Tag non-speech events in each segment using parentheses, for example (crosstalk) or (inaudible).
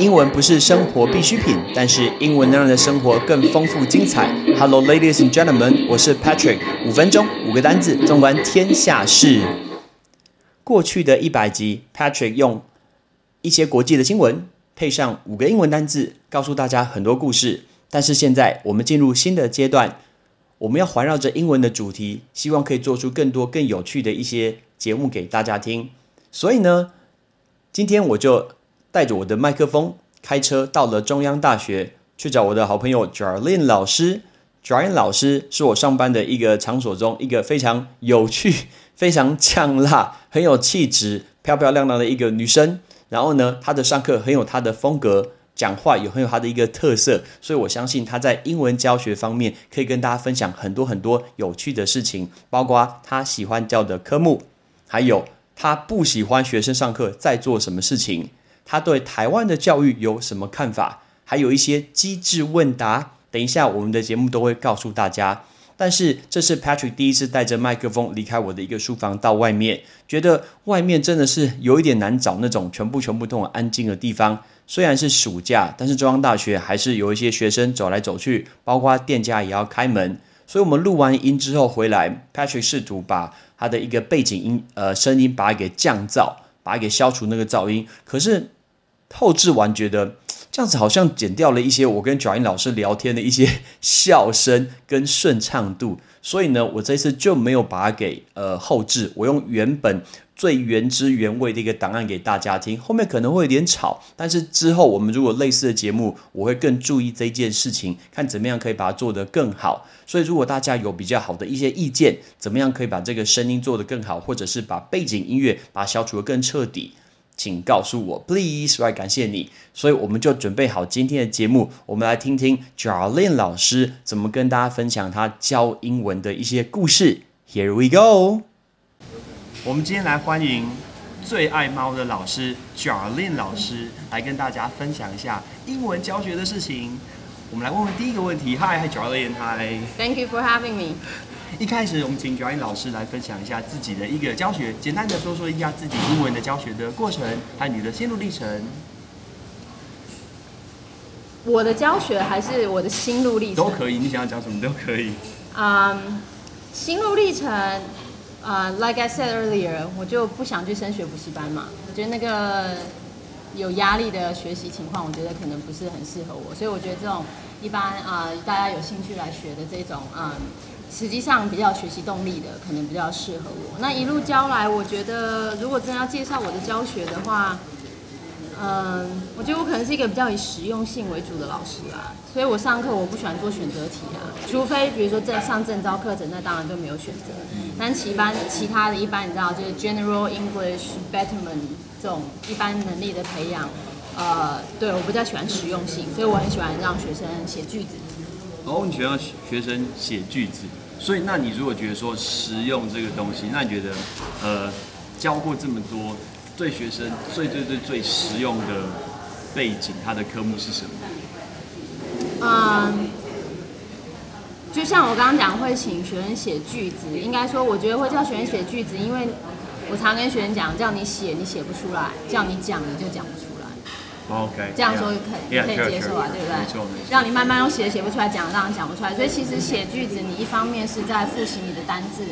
英文不是生活必需品，但是英文能让你的生活更丰富精彩。Hello, ladies and gentlemen，我是 Patrick。五分钟，五个单字，纵观天下事。过去的一百集，Patrick 用一些国际的新闻，配上五个英文单字，告诉大家很多故事。但是现在我们进入新的阶段，我们要环绕着英文的主题，希望可以做出更多更有趣的一些节目给大家听。所以呢，今天我就。带着我的麦克风，开车到了中央大学，去找我的好朋友 Jarlin 老师。Jarlin 老师是我上班的一个场所中一个非常有趣、(laughs) 非常呛辣、很有气质、漂漂亮亮的一个女生。然后呢，她的上课很有她的风格，讲话也很有她的一个特色。所以我相信她在英文教学方面可以跟大家分享很多很多有趣的事情，包括她喜欢教的科目，还有她不喜欢学生上课在做什么事情。他对台湾的教育有什么看法？还有一些机智问答，等一下我们的节目都会告诉大家。但是这是 Patrick 第一次带着麦克风离开我的一个书房到外面，觉得外面真的是有一点难找那种全部全部都很安静的地方。虽然是暑假，但是中央大学还是有一些学生走来走去，包括店家也要开门。所以我们录完音之后回来，Patrick 试图把他的一个背景音呃声音把它给降噪，把它给消除那个噪音，可是。后置完觉得 (tsk) 这样子好像减掉了一些我跟贾英老师聊天的一些笑声跟顺畅度，所以呢，我这次就没有把它给呃后置，我用原本最原汁原味的一个档案给大家听。后面可能会有点吵，但是之后我们如果类似的节目，我会更注意这件事情，看怎么样可以把它做得更好。所以如果大家有比较好的一些意见，怎么样可以把这个声音做得更好，或者是把背景音乐把它消除得更彻底。请告诉我，please，来感谢你。所以我们就准备好今天的节目，我们来听听 Jarlin 老师怎么跟大家分享他教英文的一些故事。Here we go。我们今天来欢迎最爱猫的老师 Jarlin 老师来跟大家分享一下英文教学的事情。我们来问问第一个问题。Hi，Jarlin，Hi。Thank you for having me. 一开始，我们请 Joanne 老师来分享一下自己的一个教学，简单的说说一下自己英文的教学的过程还有你的心路历程。我的教学还是我的心路历程都可以，你想要讲什么都可以。嗯，心路历程，啊，like I said earlier，我就不想去升学补习班嘛。我觉得那个有压力的学习情况，我觉得可能不是很适合我，所以我觉得这种一般啊，大家有兴趣来学的这种，啊。实际上比较学习动力的，可能比较适合我。那一路教来，我觉得如果真的要介绍我的教学的话，嗯，我觉得我可能是一个比较以实用性为主的老师啊。所以我上课我不喜欢做选择题啊，除非比如说在上正招课程，那当然就没有选择。但其班其他的一般你知道，就是 General English Betterment 这种一般能力的培养，呃，对我比较喜欢实用性，所以我很喜欢让学生写句子。哦，你喜欢学生写句子。所以，那你如果觉得说实用这个东西，那你觉得，呃，教过这么多，对学生最最最最实用的背景，它的科目是什么？嗯，就像我刚刚讲，会请学生写句子。应该说，我觉得会叫学生写句子，因为我常跟学生讲，叫你写你写不出来，叫你讲你就讲不出来。OK，这样说可以可以接受啊，对不对？没错没错。让你慢慢用写写不出来，讲让你讲不出来。所以其实写句子，你一方面是在复习你的单字，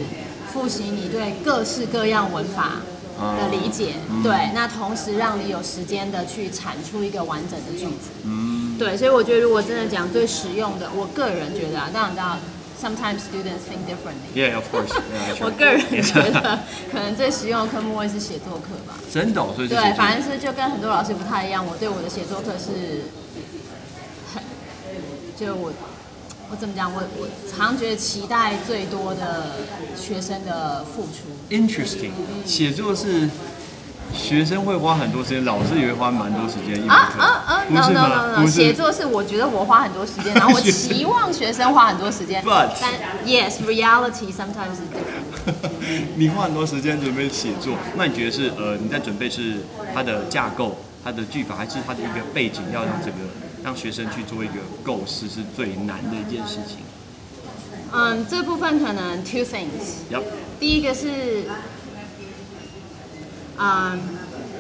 复习你对各式各样文法的理解，对。那同时让你有时间的去产出一个完整的句子。嗯。对，所以我觉得如果真的讲最实用的，我个人觉得啊，当然知道。Sometimes students think differently. Yeah, of course. 我个人觉得，可能最实用的科目会是写作课吧。真的，所以对，反正是就跟很多老师不太一样。我对我的写作课是很，就我我怎么讲？我我常觉得期待最多的学生的付出。Interesting，写作是。学生会花很多时间，老师也会花蛮多时间。啊啊啊！No No No，No，写作是我觉得我花很多时间，然后我 (laughs) 期望学生花很多时间。But yes, reality sometimes is different. (laughs) 你花很多时间准备写作，那你觉得是呃你在准备是它的架构、它的句法，还是它的一个背景，要让这个让学生去做一个构思是最难的一件事情？嗯，这部分可能 two things。Yep。第一个是。嗯，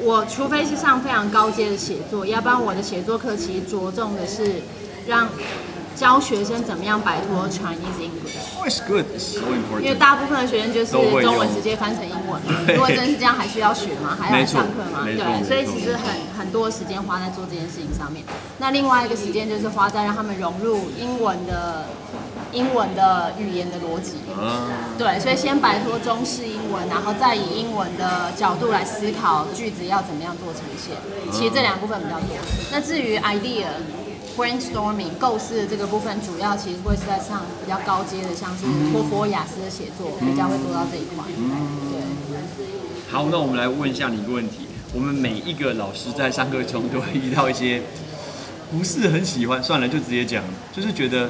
我除非是上非常高阶的写作，要不然我的写作课其实着重的是让教学生怎么样摆脱 Chinese English。Oh, good. 因为.大部分的学生就是中文直接翻成英文嘛，(laughs) 如果真是这样，还需要学吗？还要来上课吗？对，所以其实很很多时间花在做这件事情上面。那另外一个时间就是花在让他们融入英文的英文的语言的逻辑。啊，对，所以先摆脱中式英文，然后再以英文的角度来思考句子要怎么样做呈现。其实这两部分比较多。那至于 idea。Brainstorming 构思的这个部分，主要其实会是在上比较高阶的，像是托福、雅思的写作，比较会做到这一块。对，好，那我们来问一下你一个问题：我们每一个老师在上课中都会遇到一些不是很喜欢，算了，就直接讲，就是觉得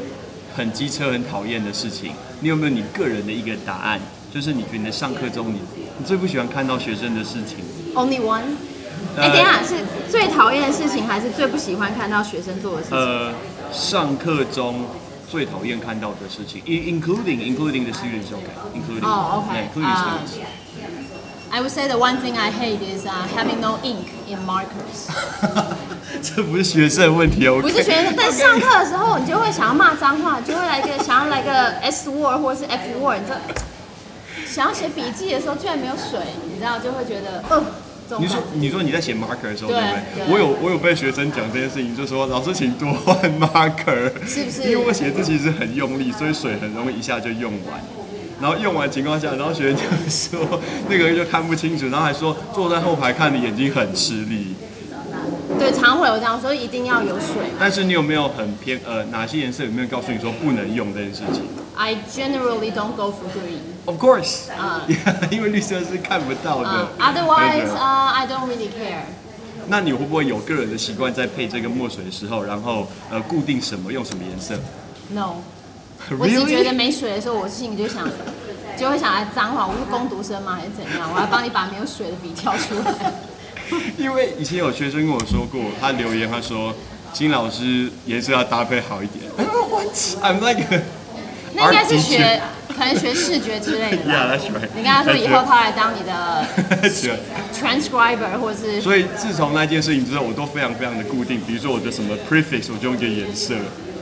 很机车、很讨厌的事情。你有没有你个人的一个答案？就是你觉得你的上课中你你最不喜欢看到学生的事情？Only one。哎、呃等一下，是最讨厌的事情，还是最不喜欢看到学生做的事情？呃，上课中最讨厌看到的事情，in-，including including the students, okay, including, 哦，OK，yeah, including 啊 students. I would say the one thing I hate is uh, having no ink in markers。这不是学生的问题哦，不是学生，但上课的时候你就会想要骂脏话，就会来个想要来个 S word 或者是 F word，你知道，想要写笔记的时候居然没有水，你知道就会觉得，呃，这种你说你说你在写 marker 的时候，对对不对？对我有我有被学生讲这件事情，就说老师请多换 (laughs) marker，是不是因为我写字其实很用力，所以水很容易一下就用完。然后用完情况下，然后学生就说那个就看不清楚，然后还说坐在后排看的眼睛很吃力。对，常会有这样，所以一定要有水。但是你有没有很偏呃哪些颜色有没有告诉你说不能用这件事情 I generally don't go for green.？Of course，啊 (laughs) 因为绿色是看不到的。Uh, otherwise, 对 uh, I don't really care. 那你会不会有个人的习惯，在配这个墨水的时候，然后呃固定什么用什么颜色 No，(laughs) 我只觉得没水的时候，我心里就想，就会想来脏话。我是工读生吗，还是怎样？我要帮你把没有水的笔挑出来。(laughs) 因为以前有学生跟我说过，他留言他说金老师颜色要搭配好一点。What? I'm like 那应该是学可能学视觉之类的 (laughs) Yeah, that's right. 你跟他说以后他来当你的 (laughs) transcriber 或是所以自从那件事情之后，我都非常非常的固定。比如说我的什么 prefix，我就用一个颜色；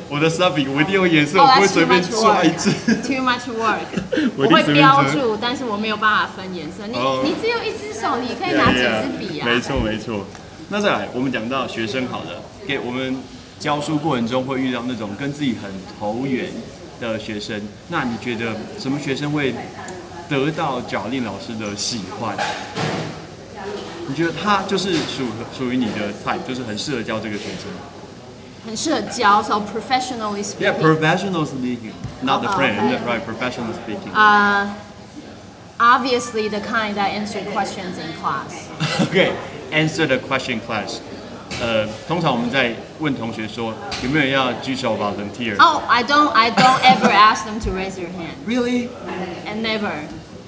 我的 suffix 我一定用颜色，我 Oh, 不会随便抓一字。work. Too much work. (laughs) (laughs) 我我会标注，但是我没有办法分颜色。你哦你只有一只手，你可以拿几支笔啊？没错没错。那再来，我们讲到学生好了，给我们教书过程中会遇到那种跟自己很投缘的学生，那你觉得什么学生会得到贾令老师的喜欢？你觉得他就是属属于你的 type，就是很适合教这个学生很适合教，so professionally ？Yeah, speaking。 professional speaking, not the 哦 friend, okay. right? Professional speaking. Uh, obviously the kind that answer questions in class. (laughs) Okay, answer the question class. 呃，通常我们在问同学说有没有人要举手 volunteer。 Oh, I don't, I don't ever (laughs) ask them to raise their hand, Really？ and never.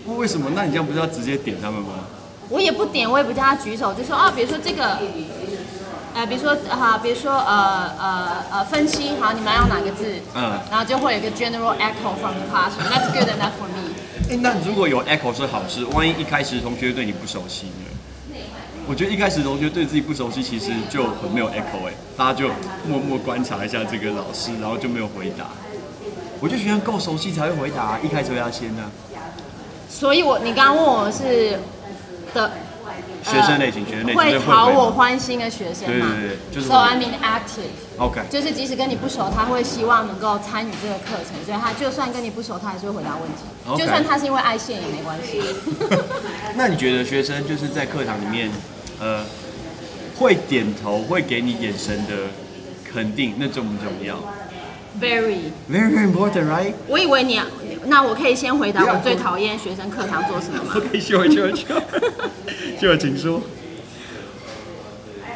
为什么？那你这样不是要直接点他们吗？我也不点，我也不叫他举手，就说啊，比如说这个， 呃，比如说哈、比如说呃呃呃分析，好，你们要哪个字？嗯然后就会有一个 general echo from the classroom. That's good enough for me. 哎，那如果有 echo 是好事，万一一开始同学对你不熟悉呢？我觉得一开始同学对自己不熟悉，其实就很没有 echo 哎，大家就默默观察一下这个老师，然后就没有回答。我就觉得够熟悉才会回答，一开始会要先呢、所以我你刚刚问我是的。学生类型，学生类型会讨我欢心的学生嘛？对对对就是 So I mean active，OK，就是即使跟你不熟，他会希望能够参与这个课程，所以他就算跟你不熟，他还是会回答问题。OK 就算他是因为爱线也没关系。(laughs) 那你觉得学生就是在课堂里面，呃，会点头、会给你眼神的肯定，那重不重要 Very，？Very very important, right？我以为你要，那我可以先回答我最讨厌学生课堂做什么吗？(laughs) 可以秀秀秀，秀请说。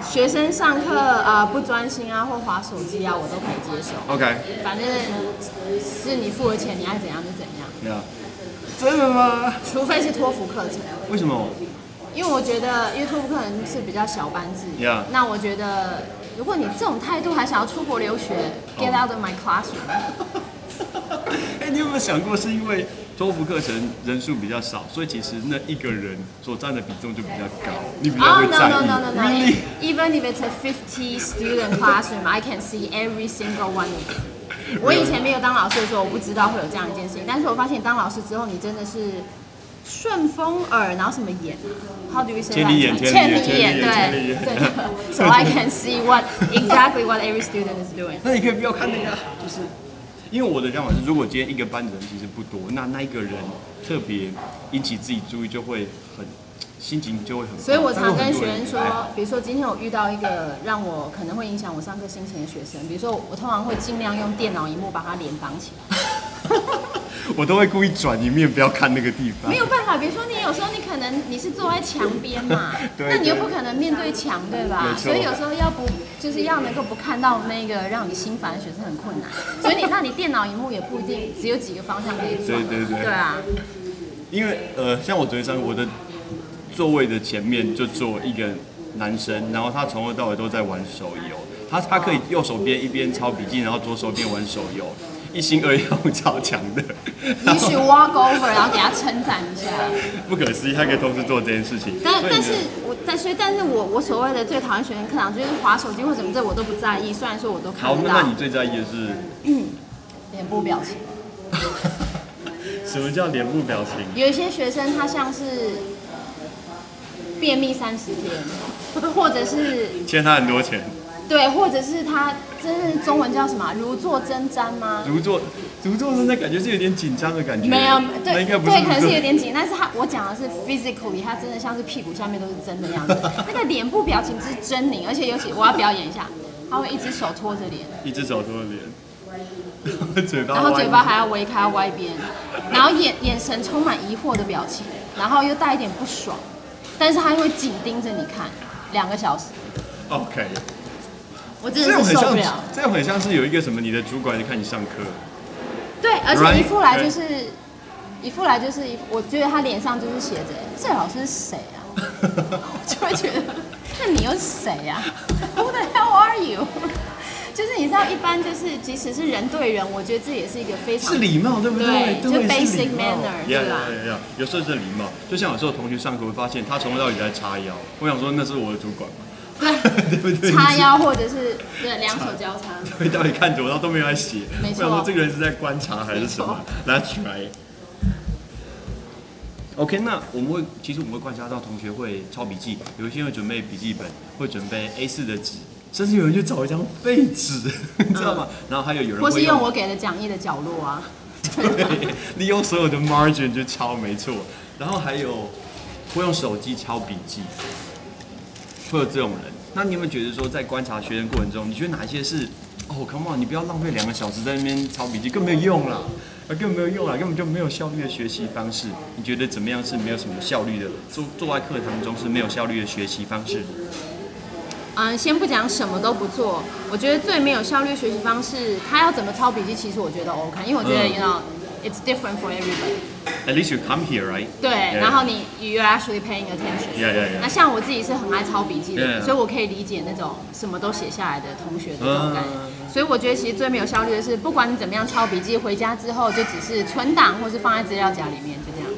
学生上课呃不专心啊，或划手机啊，我都可以接受。OK，反正是你付了钱，你爱怎样就怎样，呀，真的吗？除非是托福课程。为什么？因为我觉得 YouTube 可能是比较小班制 Yeah. 那我觉得如果你这种态度还想要出国留学、g e t out of my classroom，哎、你有没有想过，是因为托福课程人数比较少，所以其实那一个人所占的比重就比较高，你比较 Oh no 在意。no no no no! Really？Even if it's a fifty student classroom, I can see every single one of them. 我以前没有当老师的时候，我不知道会有这样一件事情，但是我发现当老师之后，你真的是顺风耳，然后什么眼啊？How do we say that? 千里眼千千里眼对。So I can see what exactly what every student is doing. 那你可以不要看那个啊，就是因为我的想法是，如果今天一个班的人其实不多，那那一个人特别引起自己注意，就会很心情就会很。所以我常跟学生说，比如说今天我遇到一个让我可能会影响我上课心情的学生，比如说我通常会尽量用电脑荧幕把他脸挡起来。(laughs) 我都会故意转一面，不要看那个地方。没有办法，比如说你有时候你可能你是坐在墙边嘛，(laughs) 对那你又不可能面对墙，对吧所以有时候要不就是要能够不看到那个让你心烦的学生很困难，所以你那你电脑荧幕也不一定只有几个方向可以转，对对对对啊，因为呃，像我昨天上，我的座位的前面就坐一个男生，然后他从头到尾都在玩手游，他他可以右手边一边抄笔记，然后左手边玩手游，一心二用，超强的。你许 walk over，然后给他称赞一下。(laughs) 不可思议，他可以同时做这件事情。但但是我但所以但是我我所谓的最讨厌学生课堂就是划手机或什么这我都不在意，虽然说我都看到那那你最在意的是脸部表情。(laughs) 什么叫脸部表情？有一些学生他像是便秘三十天，或者是欠他很多钱，对，或者是他真是中文叫什么啊？如坐针毡吗？如坐如坐针的感觉是有点紧张的感觉。没有，那对应该不是对，可能是有点紧，但是他我讲的是 physically，他真的像是屁股下面都是针的样子，(laughs) 那个脸部表情是狰狞，而且尤其我要表演一下，他会一只手托着脸，一只手托着脸，(laughs) 嘴巴然后嘴巴还要微开歪边，然后眼眼神充满疑惑的表情，然后又带一点不爽，但是他又会紧盯着你看两个小时，OK。我真的是受不了。，这种很像是有一个什么你的主管在看你上课，对，而且一副来就是一副来就是一，我觉得他脸上就是写着这老师是谁啊？(laughs) 我就会觉得，那你又是谁呀、Who the hell are you？(laughs) 就是你知道，一般就是即使是人对人，我觉得这也是一个非常是礼貌，对不对对？就 basic manner，对吧.有时候是礼貌，就像有时候同学上课会发现他从头到尾在叉腰，我想说那是我的主管嘛，对 (laughs) 对不对？叉腰或者是对两手交叉。对，到底看着我，然后都没有在写，没错我想说这个人是在观察还是什么？That's right。OK，那我们会，其实我们会观察到同学会抄笔记，有一些会准备笔记本，会准备 A4 的纸，甚至有人去找一张废纸，(laughs) 你知道吗？然后还有有人会或是用我给的讲义的角落啊，(laughs) 对，利用所有的 margin 去抄，没错。然后还有会用手机抄笔记，会有这种人。那你有没有觉得说，在观察学生过程中，你觉得哪一些是哦，come on，你不要浪费两个小时在那边抄笔记，更没有用啦，啊，根本没有用啦，根本就没有效率的学习方式。你觉得怎么样是没有什么效率的？坐坐在课堂中是没有效率的学习方式？嗯，先不讲什么都不做，我觉得最没有效率的学习方式，他要怎么抄笔记，其实我觉得 OK，因为我觉得、it's different for everybody。At least you come here, right? 对 Yeah. 然后你 you're actually paying attention。Yeah, yeah, yeah. 那像我自己是很爱抄笔记的 Yeah. 所以我可以理解那种什么都写下来的同学的这种感觉。嗯所以我觉得其实最没有效率的是，不管你怎么样抄笔记，回家之后就只是存档或是放在资料夹里面，就这样。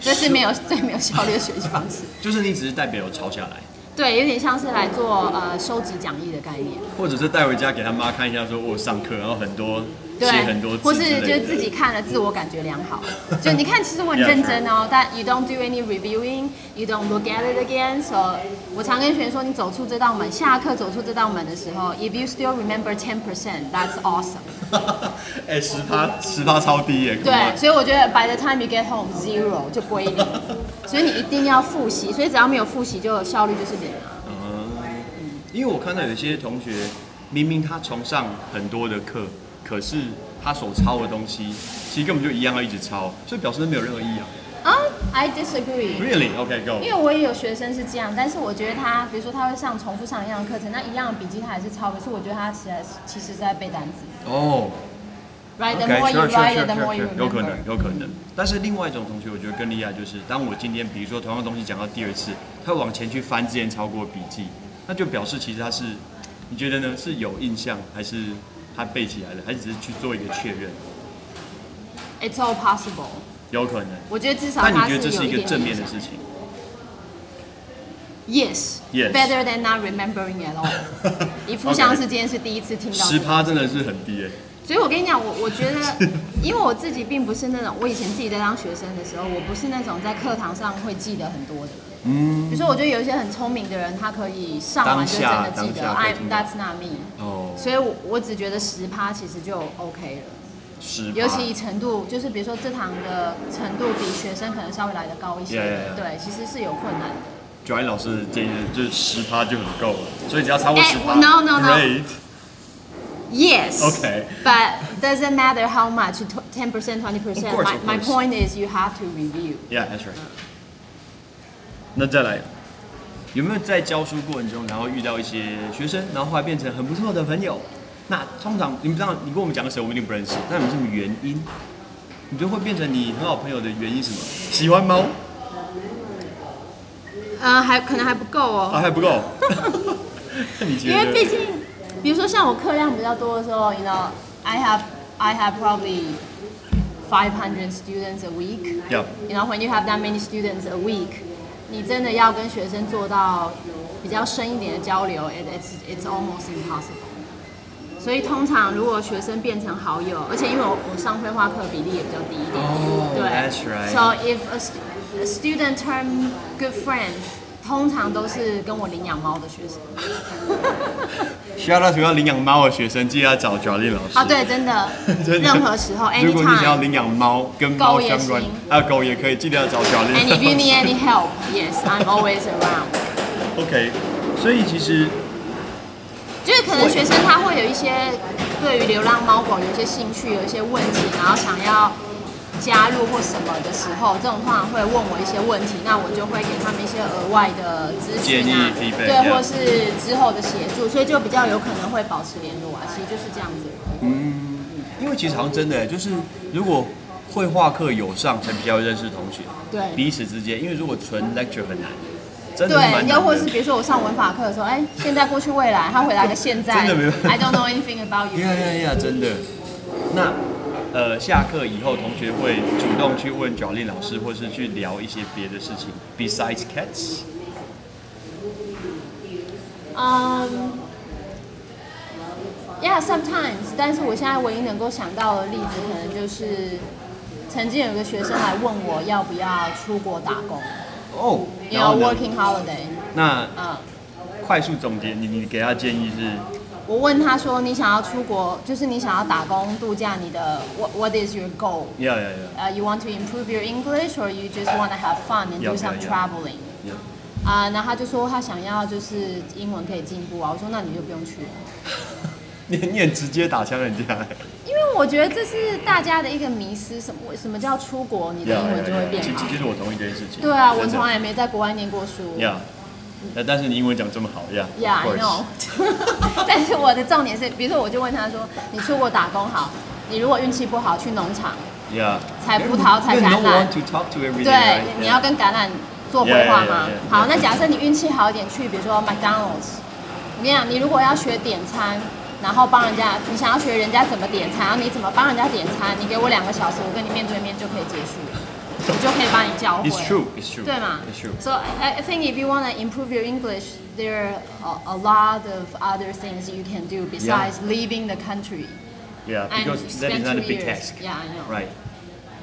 这是没有 (laughs) 最没有效率的学习方式。就是你只是代表有抄下来。对，有点像是来做呃收集讲义的概念。或者是带回家给他妈看一下，说我上课，然后很多写对很多，字或是就是自己看了自我感觉良好。就你看，其实我很认真哦，但 you don't do any reviewing, you don't look at it again. So 我常跟学员说，你走出这道门，下课走出这道门的时候，if you still remember ten percent, that's awesome. (laughs) 哎、十趴十趴超低耶，对，所以我觉得 by the time you get home, zero 就归零。(laughs) 所以你一定要复习，所以只要没有复习，就效率就是零啊。嗯，因为我看到有些同学明明他崇尚很多的课，可是他所抄的东西其实根本就一样要一直抄，所以表示没有任何意义啊。啊、i disagree。Really? OK, go. 因为我也有学生是这样，但是我觉得他，比如说他会上重复上一样的课程，那一样的笔记他还是抄，可是我觉得他其实其实是在背单词。哦、Right, the more you write it, the more you. 有可.能，有可能。但是另外一种同学，我觉得更厉害，就是当我今天比如说同样的东西讲到第二次，他往前去翻之前抄过笔记，那就表示其实他是，你觉得呢？是有印象还是他背起来了，还是只是去做一个确认？It's all possible。有可能。我觉得至少那你觉得这是一个正面的事情？Yes, Yes. better than not remembering at all。一副像是今天是第一次听到这十。趴真的是很低诶、所以我跟你讲，我我觉得，(laughs) 因为我自己并不是那种，我以前自己在当学生的时候，我不是那种在课堂上会记得很多的。嗯比如说，我觉得有一些很聪明的人，他可以上完就真的记得当下，I 当下可以听到 that's not me。哦，所以我，我只觉得十趴其实就 OK 了。十，尤其以程度，就是比如说这堂的程度比学生可能稍微来的高一些 Yeah, yeah, yeah. 对，其实是有困难的。九安老师的建议就是十趴就很够了，所以只要超过哎十趴、no, no, no. yes. Ok but doesn't matter how much ten percent twenty percent. my my point is you have to review. Yeah that's right. 那再来有没有在教书过程中然后遇到一些学生然后后来变成很不错的朋友？那通常你们知道你跟我们讲的时候我们一定不认识。那有什么原因你觉得会变成你很好朋友的原因是什么？喜欢猫？嗯还可能还不够哦。还不够。(laughs) 因为毕竟比如说像我课量比较多的时候，you know, I have I have probably five hundred students a week. Yeah. You know, when you have that many students a week，你真的要跟学生做到比较深一点的交流，it it's it's almost impossible. 所以通常如果学生变成好友，而且因为我我上绘画课比例也比较低一点，哦对 that's right. So if a, stu- a student turn good friend， 通常都是跟我领养猫的学生。需要到学校领养猫的学生，记得要找 Jolin 老师。啊，对，真的，(laughs) 真的任何时候如果你想要，anytime 要。领养猫，跟猫狗也相关行，啊，狗也可以，记得要找 Jolin。And if you need any help, yes, I'm always around. OK，所以其实就是可能学生他会有一些对于流浪猫狗有一些兴趣，有一些问题，然后想要加入或什么的时候，这种通常会问我一些问题，那我就会给他们一些额外的咨询啊，对，或是之后的协助，所以就比较有可能会保持联络啊。其实就是这样子。嗯因为其实好像真的，就是如果绘画课有上，才比较认识同学，对彼此之间，因为如果纯 lecture 很难，真的对，的又或是比如说我上文法课的时候，哎，现在、过去、未来，他回答个现在真的没办法，(laughs) I don't know anything about you。(laughs) 呀呀呀，真的。那呃，下课以后，同学会主动去问 Jolin 老师，或是去聊一些别的事情，besides cats。嗯、y e a h sometimes，但是我现在唯一能够想到的例子，可能就是曾经有一个学生来问我要不要出国打工，哦，你要然后呢 working holiday，那嗯。快速总结，你你给他建议是？我问他说：“你想要出国，就是你想要打工度假，你的 what What is your goal？yeah，yeah，yeah。you want to improve your English or you just want to have fun and do Yeah, some yeah, yeah. traveling？” 呀！啊、然后他就说他想要就是英文可以进步啊。我说那你就不用去 (laughs) 了，你你很直接打枪人家。因为我觉得这是大家的一个迷思，什么什么叫出国，你的英文就会变好其其。实我同意这件事情。对啊，我从来也没在国外念过书。呀，呃，但是你英文讲这么好呀 Yeah, I know。(laughs) 但是我的重点是，比如说我就问他说，你出国打工好，你如果运气不好去农场，Yeah，采葡萄采橄榄。对你要跟橄榄做规划吗？好，那假设你运气好一点，去比如说 McDonald's，我跟你讲，你如果要学点餐，然后帮人家，你想要学人家怎么点餐，然后你怎么帮人家点餐，你给我两个小时，我跟你面对面就可以结束了，我就可以把你教会。 It's true, it's true. 对嘛 It's true. So I, I think if you want to improve your English, there are a, a lot of other things you can do besides leaving the country Yeah, and because that is spend not a two big years. task, Yeah, I know. right?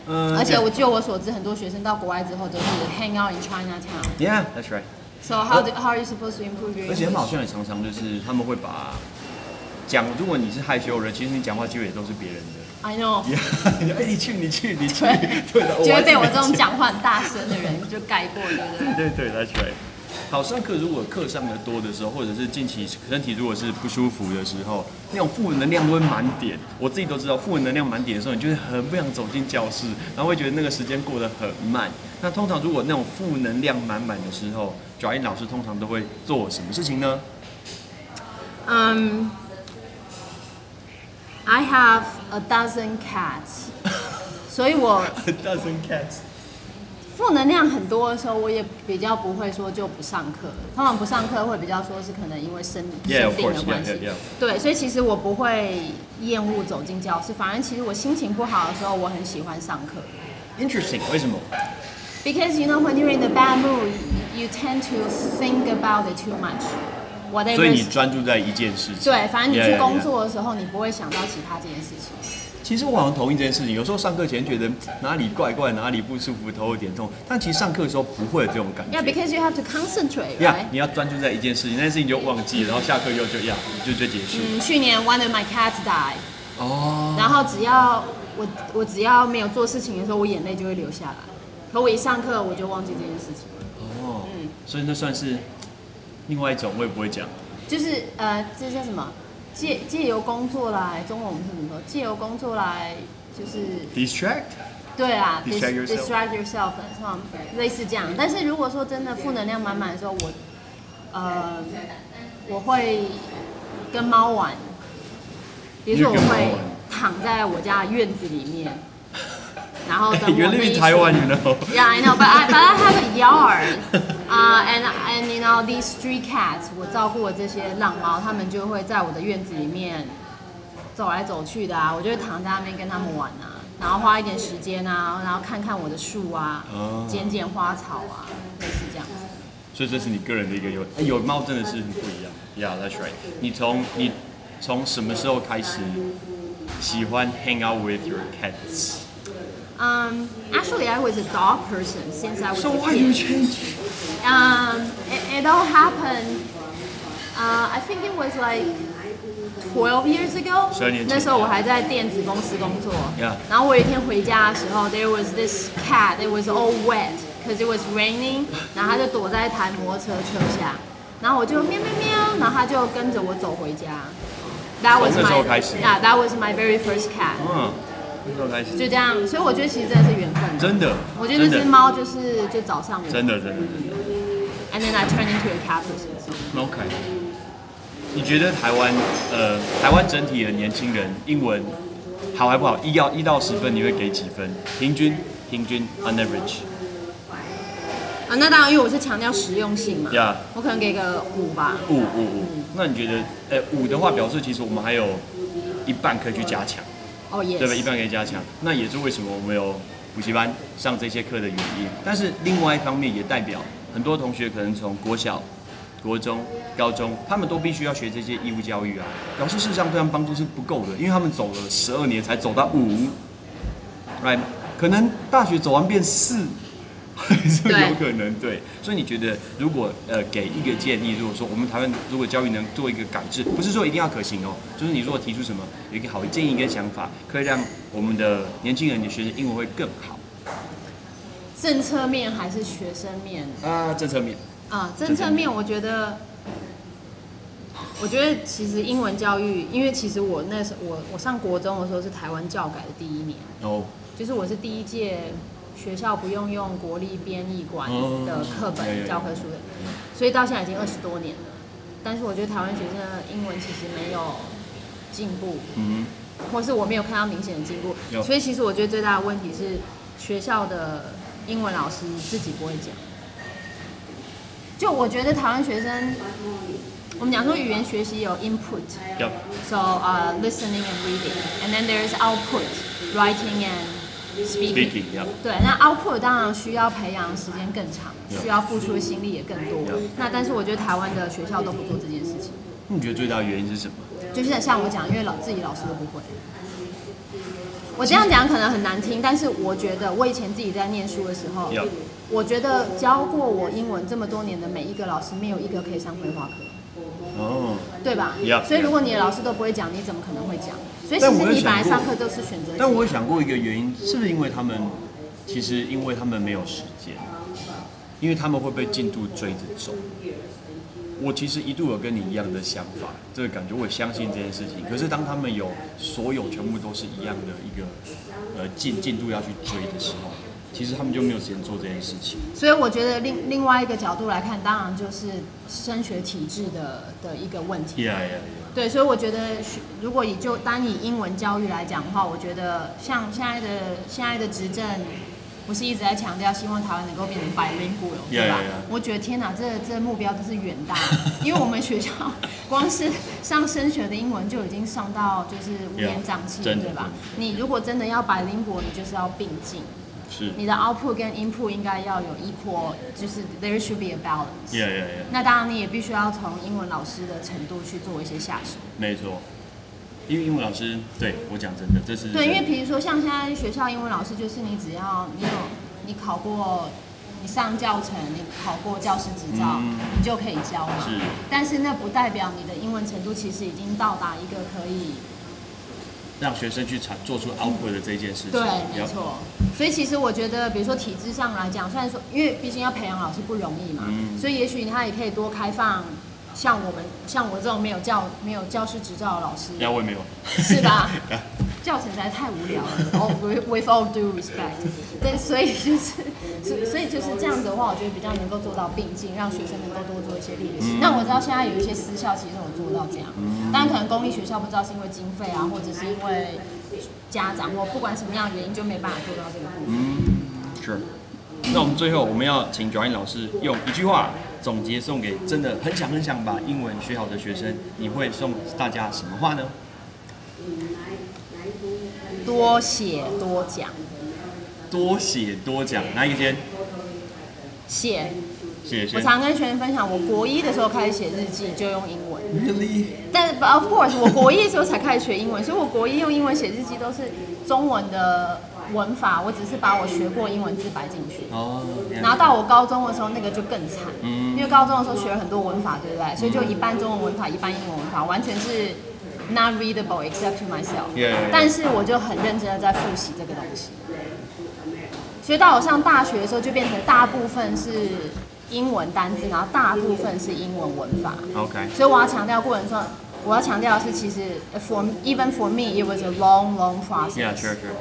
嗯而且我就我所知，很多学生到国外之后都是 hang out in Chinatown. Yeah, that's right. So how do, how are you supposed to improve your 而且他们好 English? 像也常常就是他们会把讲，如果你是害羞的人，其实你讲话机会也都是别人的。 I know. (laughs) 哎，你去，你去，你去，对 (laughs) 对的，就会被我这种讲话很大声的人就盖过，对不对？(laughs) 对对，That's right。好，上课如果课上的多的时候，或者是近期身体如果是不舒服的时候，那种负能量都会满点。我自己都知道，负能量满点的时候，你就是很不想走进教室，然后会觉得那个时间过得很慢。那通常如果那种负能量满满的时候，转英老师通常都会做什么事情呢？嗯、i have a dozen cats，所以我 (laughs) dozen cats。 负能量很多的时候，我也比较不会说就不上课。通常不上课会比较说是可能因为生 Yeah, 生 of 病 course, 的 yeah, 关系 yeah, yeah. 对，所以其实我不会厌恶走进教室，反而其实我心情不好的时候，我很喜欢上课。 Interesting，为什么？ Because you know when you're in the bad mood, you tend to think about it too much. 所以你专注在一件事情。对，反正你 Yeah, 去 yeah, 工 yeah 作的时候，你不会想到其他这件事情。其实我好像同意这件事情。有时候上课前觉得哪里怪怪，哪里不舒服，头有点痛，但其实上课的时候不会有这种感觉。Yeah, because you have to concentrate, 呀 right? 你要专注在一件事情，那件事情就忘记了，然后下课又就呀，就就结束。嗯，去年 one of my cats died，哦，然后只要我我只要没有做事情的时候，我眼泪就会流下来。可我一上课，我就忘记这件事情。哦，嗯所以那算是另外一种，我也不会讲。就是呃，这叫什么？借借由工作来，中文我们是怎么说？借由工作来，就是 Distract？对啊 Distract yourself？类似这样。但是如果说真的负能量满满的时候，我呃，我会跟猫玩，比如说我会躺在我家的院子里面，然后等我一群你台湾，you (laughs) know？Yeah, I know, but I but I have a yard, uh, and and you know these street cats，我照顾的这些浪猫，它们就会在我的院子里面走来走去的啊，我就会躺在那边跟它们玩啊，然后花一点时间啊，然后看看我的树啊哦，剪剪花草啊，类似这样子。所以这是你个人的一个有，哎，有猫真的是很不一样。Yeah, that's right。你从你从什么时候开始喜欢 hang out with your cats？Um, actually, I was a dog person since I was So a why you kid. change? Um, it, it all happened. Uh, I think it was like 12 years ago. 12年前那时候我还在电子公司工作。 Yeah. 然后我有一天回家的时候，there was this cat. It was all wet because it was raining. 然后它就躲在一台摩托车车下，然后我就喵喵喵，然后它就跟着我走回家。That was 从那时候 my 开始 yeah. That was my very first cat. 嗯， 那时候开始，就这样，所以我觉得其实真的是缘分。真的，我觉得那只猫就是就找上我。真的真的真的。And then I turn into a cat person. So. OK，你觉得台湾呃台湾整体的年轻人英文好还不好？一要一到十分，你会给几分？平均平均 on average 啊，那当然，因为我是强调实用性嘛 Yeah 我可能给个五吧。五五五。那你觉得呃五的话，表示其实我们还有一半可以去加强，哦，也对吧？一般可以加强，那也是为什么我们有补习班上这些课的原因。但是另外一方面也代表很多同学可能从国小、国中、高中，他们都必须要学这些义务教育啊，表示事实上对他们帮助是不够的，因为他们走了十二年才走到五来可能大学走完变四。(laughs) 是有可能对，所以你觉得如果呃给一个建议，如果说我们台湾如果教育能做一个改制，不是说一定要可行哦，就是你如果提出什么有一个好的建议跟想法，可以让我们的年轻人的学生英文会更好。政策面还是学生面？啊，政策面啊？政策面，我觉得，我觉得其实英文教育，因为其实我那时候我我上国中的时候是台湾教改的第一年，哦，就是我是第一届学校不用用国立编译馆的课本教科书的，所以到现在已经二十多年了。但是我觉得台湾学生的英文其实没有进步，嗯或是我没有看到明显的进步。所以其实我觉得最大的问题是学校的英文老师自己不会讲。就我觉得台湾学生，我们讲说语言学习有 input，哼，Yep，So uh, listening and reading, and then there is output, writing and speaking. Speaking, yeah. 对，那 output 当然需要培养时间更长需要付出的心力也更多那但是我觉得台湾的学校都不做这件事情，那你觉得最大的原因是什么？就是像我讲，因为老自己老师都不会。我这样讲可能很难听，但是我觉得我以前自己在念书的时候我觉得教过我英文这么多年的每一个老师，没有一个可以上绘画课。哦，对吧 Yeah. 所以如果你的老师都不会讲，你怎么可能会讲？所以其实你本来上课都是选择。但我有想过一个原因，是不是因为他们其实因为他们没有时间，因为他们会被进度追着走。我其实一度有跟你一样的想法，这个感觉，我也相信这件事情。可是当他们有所有全部都是一样的一个呃进进度要去追的时候，其实他们就没有时间做这件事情。所以我觉得另另外一个角度来看，当然就是升学体制的的一个问题。Yeah, yeah, 对，所以我觉得学如果以就单以英文教育来讲的话，我觉得像现在的现在的执政不是一直在强调希望台湾能够变成 bilingual，对 Yeah, 吧 yeah, yeah. 我觉得天哪，这这目标都是远大，因为我们学校光是上升学的英文就已经上到就是乌烟瘴气对吧？你如果真的要 bilingual，你就是要并进，是你的 output 跟 input 应该要有 equal，就是 there should be a balance。，Yeah Yeah Yeah，那当然，你也必须要从英文老师的程度去做一些下手。没错。因为英文老师，对我讲真的，这是对，因为比如说像现在学校英文老师，就是你只要你有你考过，你上教程，你考过教师执照，嗯你就可以教嘛。是但是那不代表你的英文程度其实已经到达一个可以。让学生去产做出 output 的这件事情。对，没错。所以其实我觉得，比如说体制上来讲，虽然说，因为毕竟要培养老师不容易嘛，嗯所以也许他也可以多开放，像我们像我这种没有教没有教师执照的老师，呀，我也没有。是吧？(laughs) 教程实在太无聊了。哦、with with all due respect，对，所以就是，所所以就是这样子的话，我觉得比较能够做到并进，让学生能够多做一些练习。那我知道现在有一些私校其实有做到这样，当然可能公立学校不知道是因为经费啊，或者是因为家长或不管什么样的原因就没办法做到这个部分。是。那我们最后我们要请 Joanne 老师用一句话总结送给真的很想很想把英文学好的学生，你会送大家什么话呢？多写多讲，多写多讲，哪一个先？写。我常跟学生分享，我国一的时候开始写日记就用英文。Really？但 of course，我国一的时候才开始学英文，所以我国一用英文写日记都是中文的文法，我只是把我学过英文字摆进去。哦。然后到我高中的时候，那个就更惨，嗯因为高中的时候学了很多文法，对不对？所以就一半中文文法，一半英文文法，完全是 not readable except to myself。Yeah, yeah, yeah. 但是我就很认真的在复习这个东西，所以到我上大学的时候，就变成大部分是英文单字，然后大部分是英文文法。OK。所以我要强调过程中，我要强调的是，其实 for even for me it was a long long process。Yeah, sure, sure.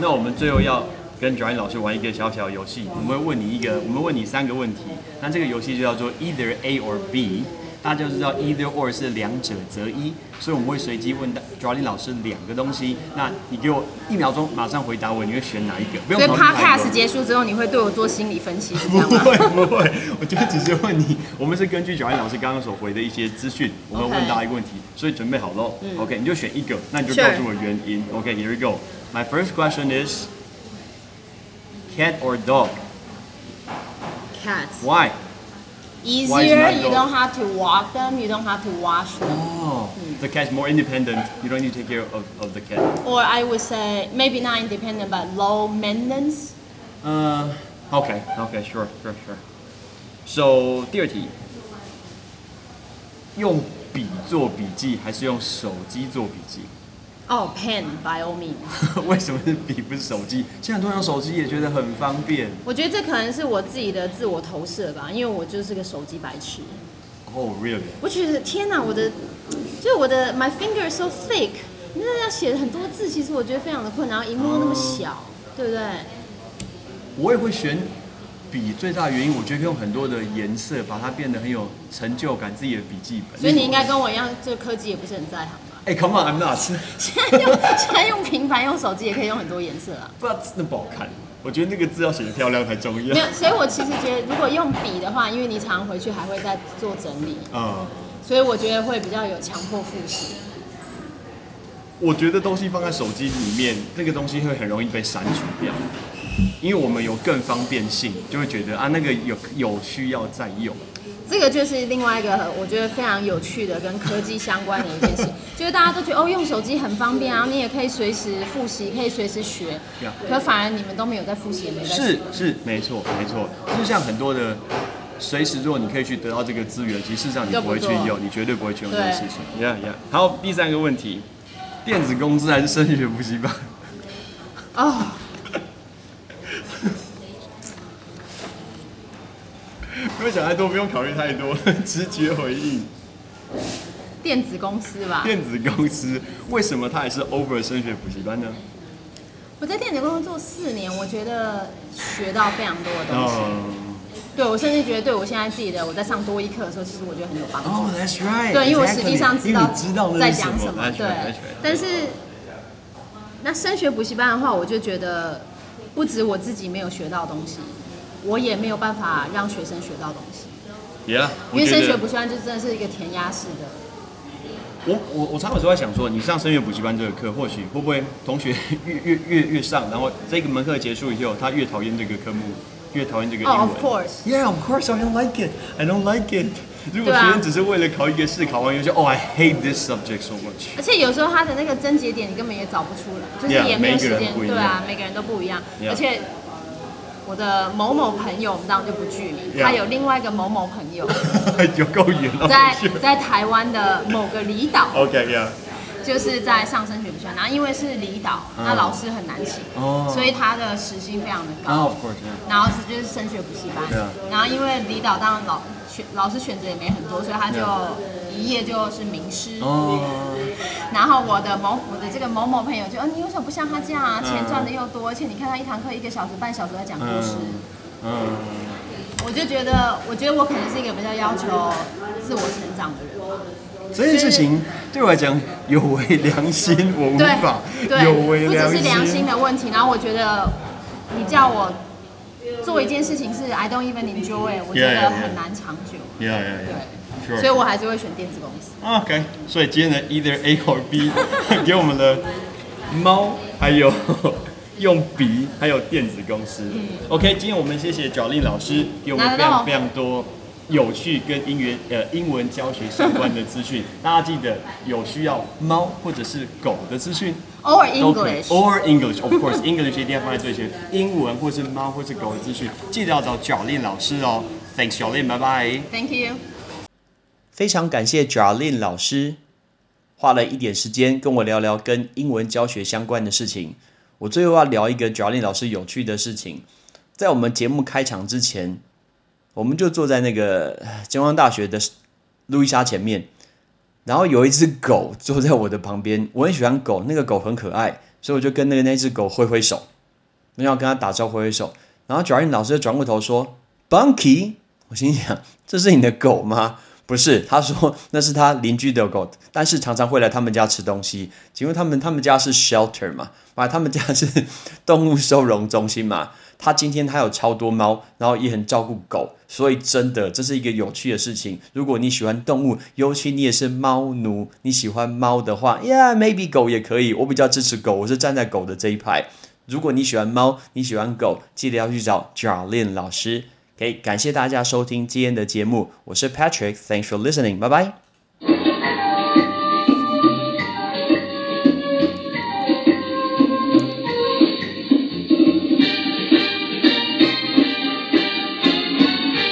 那我们最后要跟 Joanne 老师玩一个小小游戏，我们会问你一个，我们问你三个问题。那这个游戏就叫做 either A or B。大家就知道 either or 是两者择一，所以我们会随机问 Joanne 老师两个东西。那你给我一秒钟，马上回答我，你会选哪一个？不用所以 podcast 结束之后，你会对我做心理分析，(laughs) 不？会不会，我就只是问你，(laughs) 我们是根据 Jolly 老师刚刚所回的一些资讯，我们问大家一个问题，所以准备好喽。OK，你就选一个，那你就告诉我原因。OK，here、we go. My first question is cat or dog? Cats Why? Why is easier. not You dog? don't have to walk them. You don't have to wash them. Oh, the cat's more independent. You don't need to take care of, of the cat. Or I would say maybe not independent, but low maintenance. 呃、o k OK, sure, sure, sure. So 第二题，用笔做笔记还是用手机做笔记？ Oh, pen by all means. (laughs) 为什么是笔不是手机？现在很多用手机也觉得很方便。我觉得这可能是我自己的自我投射吧，因为我就是个手机白痴。Oh really？我觉得天哪，我的就是我的 my finger is so thick，你那要写很多字，其实我觉得非常的困难，然后荧幕那么小，对不对？我也会选笔，最大的原因我觉得可以用很多的颜色把它变得很有成就感，自己的笔记本。所以你应该跟我一样，这个科技也不是很在行吧？哎、c o m e on，I'm not。现在用 (laughs) 现在用平板用手机也可以用很多颜色啊。不知道真的不好看。我觉得那个字要写的漂亮才重要。没有，所以我其实觉得，如果用笔的话，因为你常常回去还会再做整理，嗯，所以我觉得会比较有强迫复习。我觉得东西放在手机里面，那个东西会很容易被删除掉，因为我们有更方便性，就会觉得啊，那个有有需要再用。这个就是另外一个我觉得非常有趣的跟科技相关的一件事，(laughs) 就是大家都觉得哦用手机很方便啊，你也可以随时复习，可以随时学可反而你们都没有在复习，也没在是。是，没错没错，就像很多的。随时，如果你可以去得到这个资源，其实事实上你不会去用，你绝对不会去用这件对事情。Yeah yeah。好，第三个问题，电子公司还是升学补习班？(laughs) 哦，不用想太多，不用考虑太多，直觉回应。电子公司吧。电子公司为什么它还是 over 升学补习班呢？我在电子公司做四年，我觉得学到非常多的东西。嗯，对我甚至觉得对我现在自己的我在上多一课的时候，其实我觉得很有帮助。哦、t h a t s right。对，因为我实际上知道在讲什么，That's 对 that's。但是那升学补习班的话，我就觉得不止我自己没有学到东西，我也没有办法让学生学到东西，Yeah，因为升学补习班就真的是一个填鸭式的。我我我常有时候在想说，你上声乐补习班这个课，或许会不会同学 (laughs) 越越越越上，然后这个门课结束以后，他越讨厌这个科目，越讨厌这个英哦、文。course。Yeah, of course, I don't like it. I don't like it. 如果学生只是为了考一个试，考完以后就哦、i hate this subject so much. 而且有时候他的那个症结点你根本也找不出来，就是也没有时间。对啊，每个人都不一样。而且我的某某朋友，我们当然就不具名，他有另外一个某某朋友，(laughs) 有够远哦。在在台湾的某个离岛，OK, yeah. 就是在上升学补习班，然后因为是离岛，嗯那老师很难请，哦所以他的时薪非常的啊、高。of course, yeah. 然后是就是升学补习班然后因为离岛当然老选老师选择也没很多，所以他就一夜就是名师。哦，(laughs) 然后我的某我的这个某某朋友就，嗯、你为什么不像他这样啊？嗯钱赚的又多，而且你看他一堂课一个小时半小时在讲故事，嗯，我就觉得，我觉得我可能是一个比较要求自我成长的人。这件事情对我来讲有违良心，我无法对，有违良心不只是良心心。的问题。然后我觉得你叫我做一件事情是 I don't even enjoy，我觉得很难长久。对，所以我还是会选电子公司。OK，所以今天呢，Either A 或 B，(laughs) 给我们的猫，还有 (laughs) 用笔，还有电子公司。OK，今天我们谢谢角力老师，给我们非常非常多。有趣跟英语呃英文教学相关的资讯。(laughs) 大家记得有需要猫或者是狗的资讯。Or 都可以 English。or English，of course，English 一定要放在最前。英文或是猫或是狗的资讯，记得要找 Jolin 老师哦。Thanks Jolin，拜拜。Thank you。非常感谢 Jarlin 老师花了一点时间跟我聊聊跟英文教学相关的事情。我最后要聊一个 Jarlin 老师有趣的事情，在我们节目开场之前，我们就坐在那个呃 (sighs) 中央大学的路易莎前面，然后有一只狗坐在我的旁边，我很喜欢狗，那个狗很可爱，所以我就跟那个那只狗挥挥手，我想要跟它打招呼挥挥手，然后贾云老师就转过头说：“Bunky。”我心想：“这是你的狗吗？”不是，他说那是他邻居的狗，但是常常会来他们家吃东西。请问他们他们家是 shelter 嘛？啊，他们家是动物收容中心嘛？他今天他有超多猫，然后也很照顾狗，所以真的这是一个有趣的事情。如果你喜欢动物，尤其你也是猫奴，你喜欢猫的话，Yeah，maybe 狗也可以。我比较支持狗，我是站在狗的这一派。如果你喜欢猫，你喜欢狗，记得要去找 jalin 老师。OK，感谢大家收听今天的节目，我是 Patrick，Thanks for listening，拜拜。